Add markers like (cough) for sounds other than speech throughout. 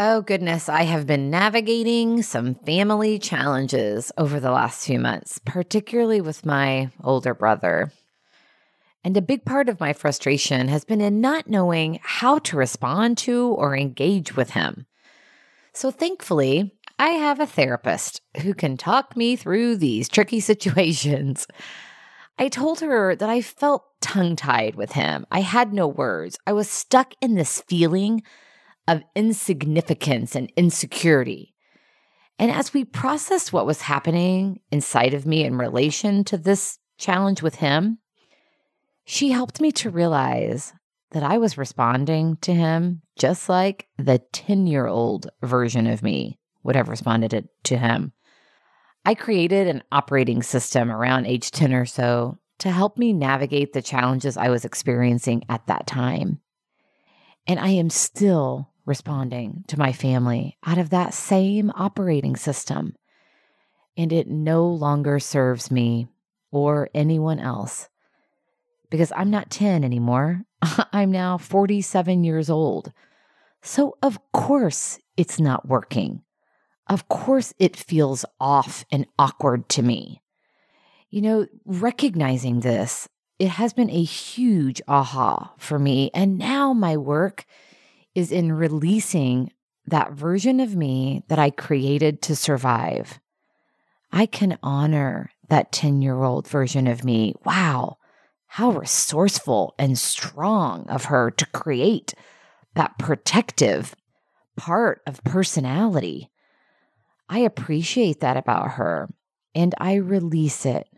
Oh, goodness. I have been navigating some family challenges over the last few months, particularly with my older brother. And a big part of my frustration has been in not knowing how to respond to or engage with him. So thankfully, I have a therapist who can talk me through these tricky (laughs) situations. I told her that I felt tongue tied with him. I had no words. I was stuck in this feeling of insignificance and insecurity. And as we processed what was happening inside of me in relation to this challenge with him, she helped me to realize that I was responding to him just like the 10 year old version of me would have responded to him. I created an operating system around age 10 or so to help me navigate the challenges I was experiencing at that time. And I am still responding to my family out of that same operating system. And it no longer serves me or anyone else because I'm not 10 anymore. (laughs) I'm now 47 years old. So, of course, it's not working. Of course, it feels off and awkward to me. You know, recognizing this, it has been a huge aha for me. And now my work is in releasing that version of me that I created to survive. I can honor that 10 year old version of me. Wow, how resourceful and strong of her to create that protective part of personality. I appreciate that about her and I release it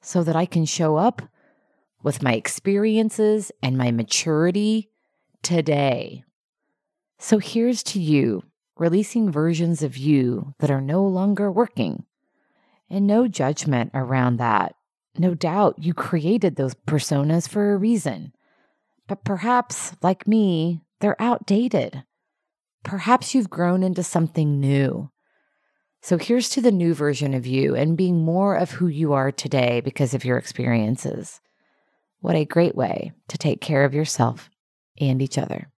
so that I can show up with my experiences and my maturity today. So here's to you, releasing versions of you that are no longer working. And no judgment around that. No doubt you created those personas for a reason. But perhaps, like me, they're outdated. Perhaps you've grown into something new. So here's to the new version of you and being more of who you are today because of your experiences. What a great way to take care of yourself and each other.